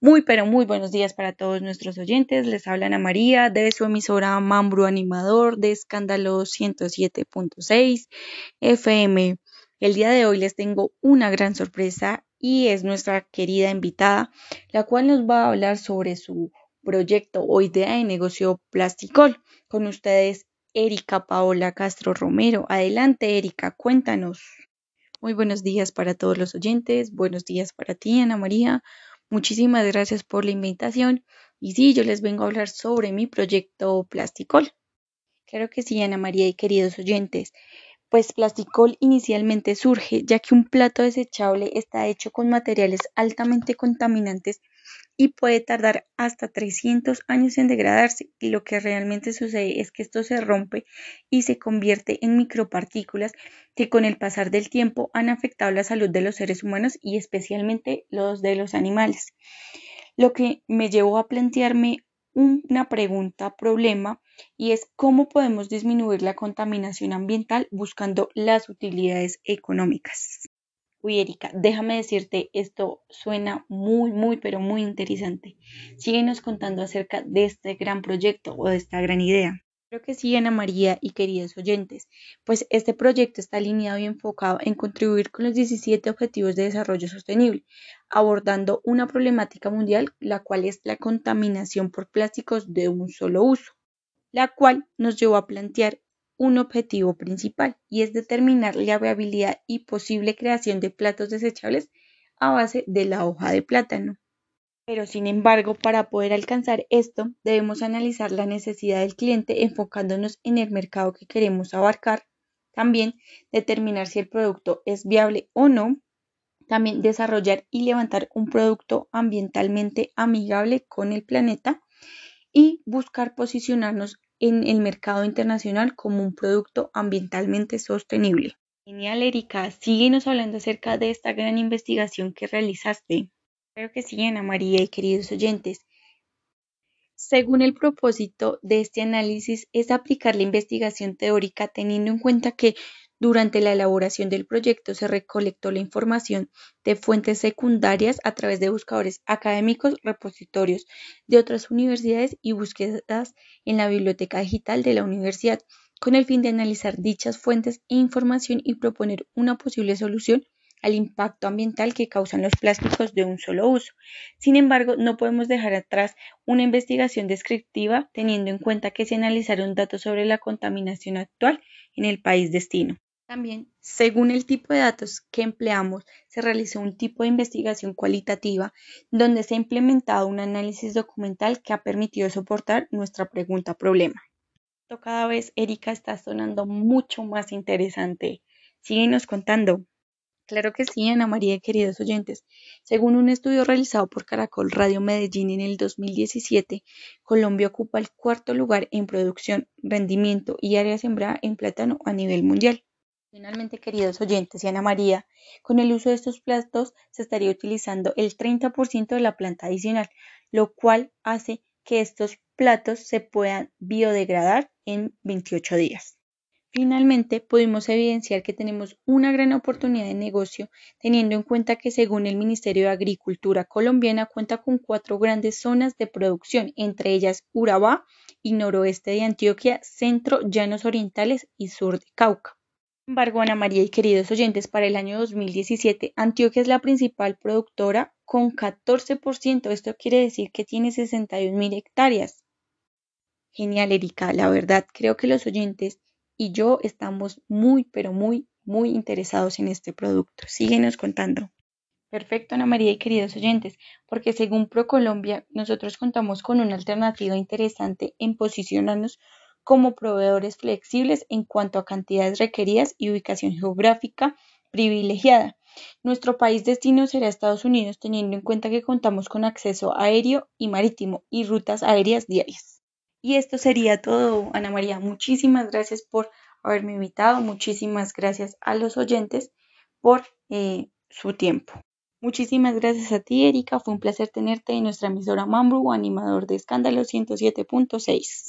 Muy, pero muy buenos días para todos nuestros oyentes. Les habla Ana María de su emisora Mambru Animador de Escándalo 107.6 FM. El día de hoy les tengo una gran sorpresa y es nuestra querida invitada, la cual nos va a hablar sobre su proyecto o idea de negocio Plasticol. Con ustedes, Erika Paola Castro Romero. Adelante, Erika, cuéntanos. Muy buenos días para todos los oyentes. Buenos días para ti, Ana María. Muchísimas gracias por la invitación. Y sí, yo les vengo a hablar sobre mi proyecto Plasticol. Claro que sí, Ana María y queridos oyentes. Pues Plasticol inicialmente surge ya que un plato desechable está hecho con materiales altamente contaminantes y puede tardar hasta 300 años en degradarse. Y lo que realmente sucede es que esto se rompe y se convierte en micropartículas que con el pasar del tiempo han afectado la salud de los seres humanos y especialmente los de los animales. Lo que me llevó a plantearme una pregunta problema y es cómo podemos disminuir la contaminación ambiental buscando las utilidades económicas. Erika, déjame decirte, esto suena muy, muy, pero muy interesante. Síguenos contando acerca de este gran proyecto o de esta gran idea. Creo que sí, Ana María y queridos oyentes, pues este proyecto está alineado y enfocado en contribuir con los 17 Objetivos de Desarrollo Sostenible, abordando una problemática mundial, la cual es la contaminación por plásticos de un solo uso, la cual nos llevó a plantear un objetivo principal y es determinar la viabilidad y posible creación de platos desechables a base de la hoja de plátano. Pero sin embargo, para poder alcanzar esto, debemos analizar la necesidad del cliente enfocándonos en el mercado que queremos abarcar. También determinar si el producto es viable o no. También desarrollar y levantar un producto ambientalmente amigable con el planeta y buscar posicionarnos en el mercado internacional como un producto ambientalmente sostenible. Genial, Erika. Síguenos hablando acerca de esta gran investigación que realizaste. Espero que sí, Ana María y queridos oyentes. Según el propósito de este análisis es aplicar la investigación teórica teniendo en cuenta que durante la elaboración del proyecto se recolectó la información de fuentes secundarias a través de buscadores académicos, repositorios de otras universidades y búsquedas en la biblioteca digital de la universidad, con el fin de analizar dichas fuentes e información y proponer una posible solución al impacto ambiental que causan los plásticos de un solo uso. Sin embargo, no podemos dejar atrás una investigación descriptiva teniendo en cuenta que se analizaron datos sobre la contaminación actual en el país destino. También, según el tipo de datos que empleamos, se realizó un tipo de investigación cualitativa donde se ha implementado un análisis documental que ha permitido soportar nuestra pregunta problema. Cada vez Erika está sonando mucho más interesante. Síguenos contando. Claro que sí, Ana María, queridos oyentes. Según un estudio realizado por Caracol Radio Medellín en el 2017, Colombia ocupa el cuarto lugar en producción, rendimiento y área sembrada en plátano a nivel mundial. Finalmente, queridos oyentes y Ana María, con el uso de estos platos se estaría utilizando el 30% de la planta adicional, lo cual hace que estos platos se puedan biodegradar en 28 días. Finalmente, pudimos evidenciar que tenemos una gran oportunidad de negocio, teniendo en cuenta que según el Ministerio de Agricultura colombiana cuenta con cuatro grandes zonas de producción, entre ellas Urabá y noroeste de Antioquia, centro, llanos orientales y sur de Cauca embargo, Ana María y queridos oyentes, para el año 2017, Antioquia es la principal productora con 14%. Esto quiere decir que tiene 61 mil hectáreas. Genial, Erika. La verdad, creo que los oyentes y yo estamos muy, pero muy, muy interesados en este producto. Síguenos contando. Perfecto, Ana María y queridos oyentes, porque según ProColombia, nosotros contamos con una alternativa interesante en posicionarnos como proveedores flexibles en cuanto a cantidades requeridas y ubicación geográfica privilegiada. Nuestro país destino será Estados Unidos, teniendo en cuenta que contamos con acceso aéreo y marítimo y rutas aéreas diarias. Y esto sería todo, Ana María. Muchísimas gracias por haberme invitado. Muchísimas gracias a los oyentes por eh, su tiempo. Muchísimas gracias a ti, Erika. Fue un placer tenerte en nuestra emisora Mambru, animador de Escándalo 107.6.